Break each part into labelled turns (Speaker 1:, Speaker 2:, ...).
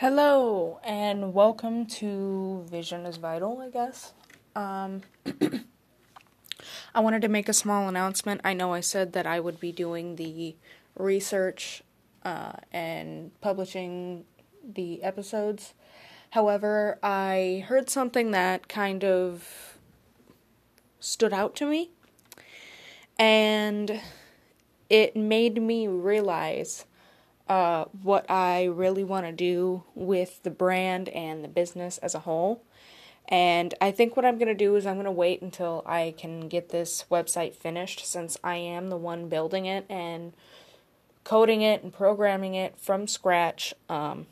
Speaker 1: Hello, and welcome to Vision is Vital, I guess. Um, I wanted to make a small announcement. I know I said that I would be doing the research uh, and publishing the episodes. However, I heard something that kind of stood out to me, and it made me realize uh, what I really want to do with the brand and the business as a whole. And I think what I'm going to do is I'm going to wait until I can get this website finished since I am the one building it and coding it and programming it from scratch. Um,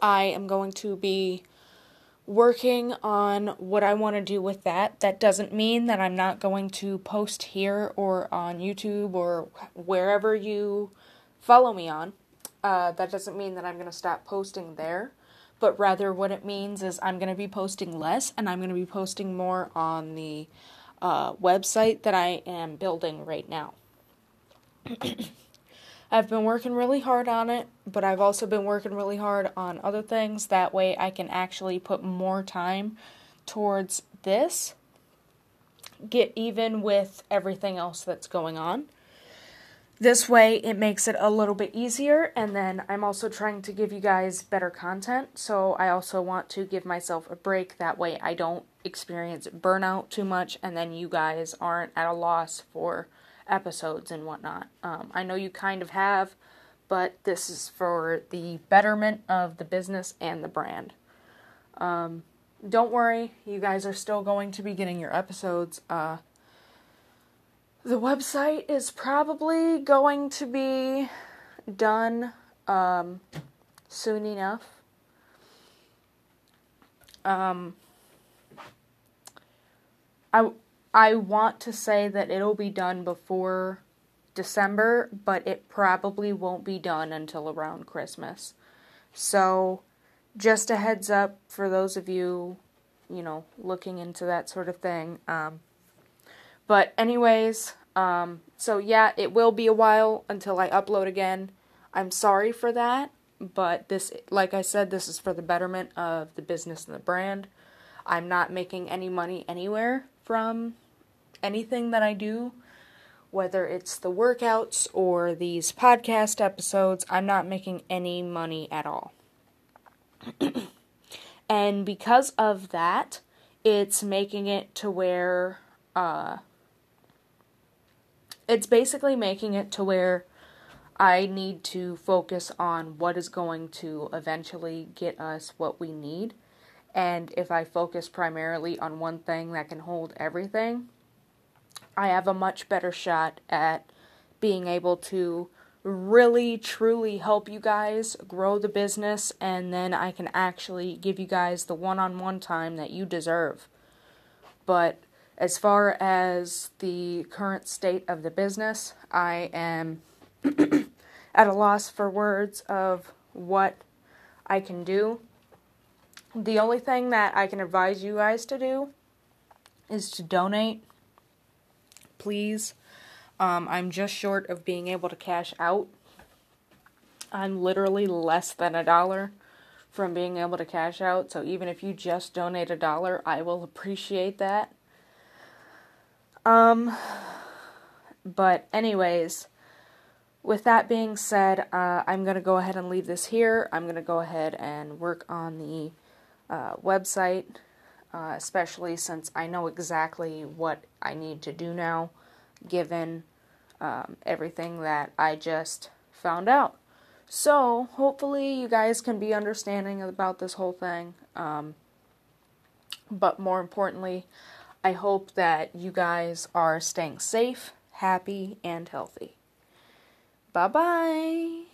Speaker 1: I am going to be working on what I want to do with that. That doesn't mean that I'm not going to post here or on YouTube or wherever you follow me on. Uh, that doesn't mean that I'm going to stop posting there, but rather what it means is I'm going to be posting less and I'm going to be posting more on the uh, website that I am building right now. I've been working really hard on it, but I've also been working really hard on other things. That way I can actually put more time towards this, get even with everything else that's going on. This way, it makes it a little bit easier, and then I'm also trying to give you guys better content, so I also want to give myself a break. That way, I don't experience burnout too much, and then you guys aren't at a loss for episodes and whatnot. Um, I know you kind of have, but this is for the betterment of the business and the brand. Um, don't worry, you guys are still going to be getting your episodes. Uh, the website is probably going to be done um, soon enough. Um, I I want to say that it'll be done before December, but it probably won't be done until around Christmas. So, just a heads up for those of you, you know, looking into that sort of thing. Um, but anyways, um, so yeah, it will be a while until I upload again. I'm sorry for that, but this, like I said, this is for the betterment of the business and the brand. I'm not making any money anywhere from anything that I do, whether it's the workouts or these podcast episodes. I'm not making any money at all. and because of that, it's making it to where uh, it's basically making it to where I need to focus on what is going to eventually get us what we need. And if I focus primarily on one thing that can hold everything, I have a much better shot at being able to really truly help you guys grow the business and then I can actually give you guys the one-on-one time that you deserve. But as far as the current state of the business, I am at a loss for words of what I can do. The only thing that I can advise you guys to do is to donate. Please. Um, I'm just short of being able to cash out. I'm literally less than a dollar from being able to cash out. So even if you just donate a dollar, I will appreciate that. Um, but, anyways, with that being said, uh, I'm going to go ahead and leave this here. I'm going to go ahead and work on the uh, website, uh, especially since I know exactly what I need to do now, given um, everything that I just found out. So, hopefully, you guys can be understanding about this whole thing. Um, but more importantly, I hope that you guys are staying safe, happy, and healthy. Bye bye.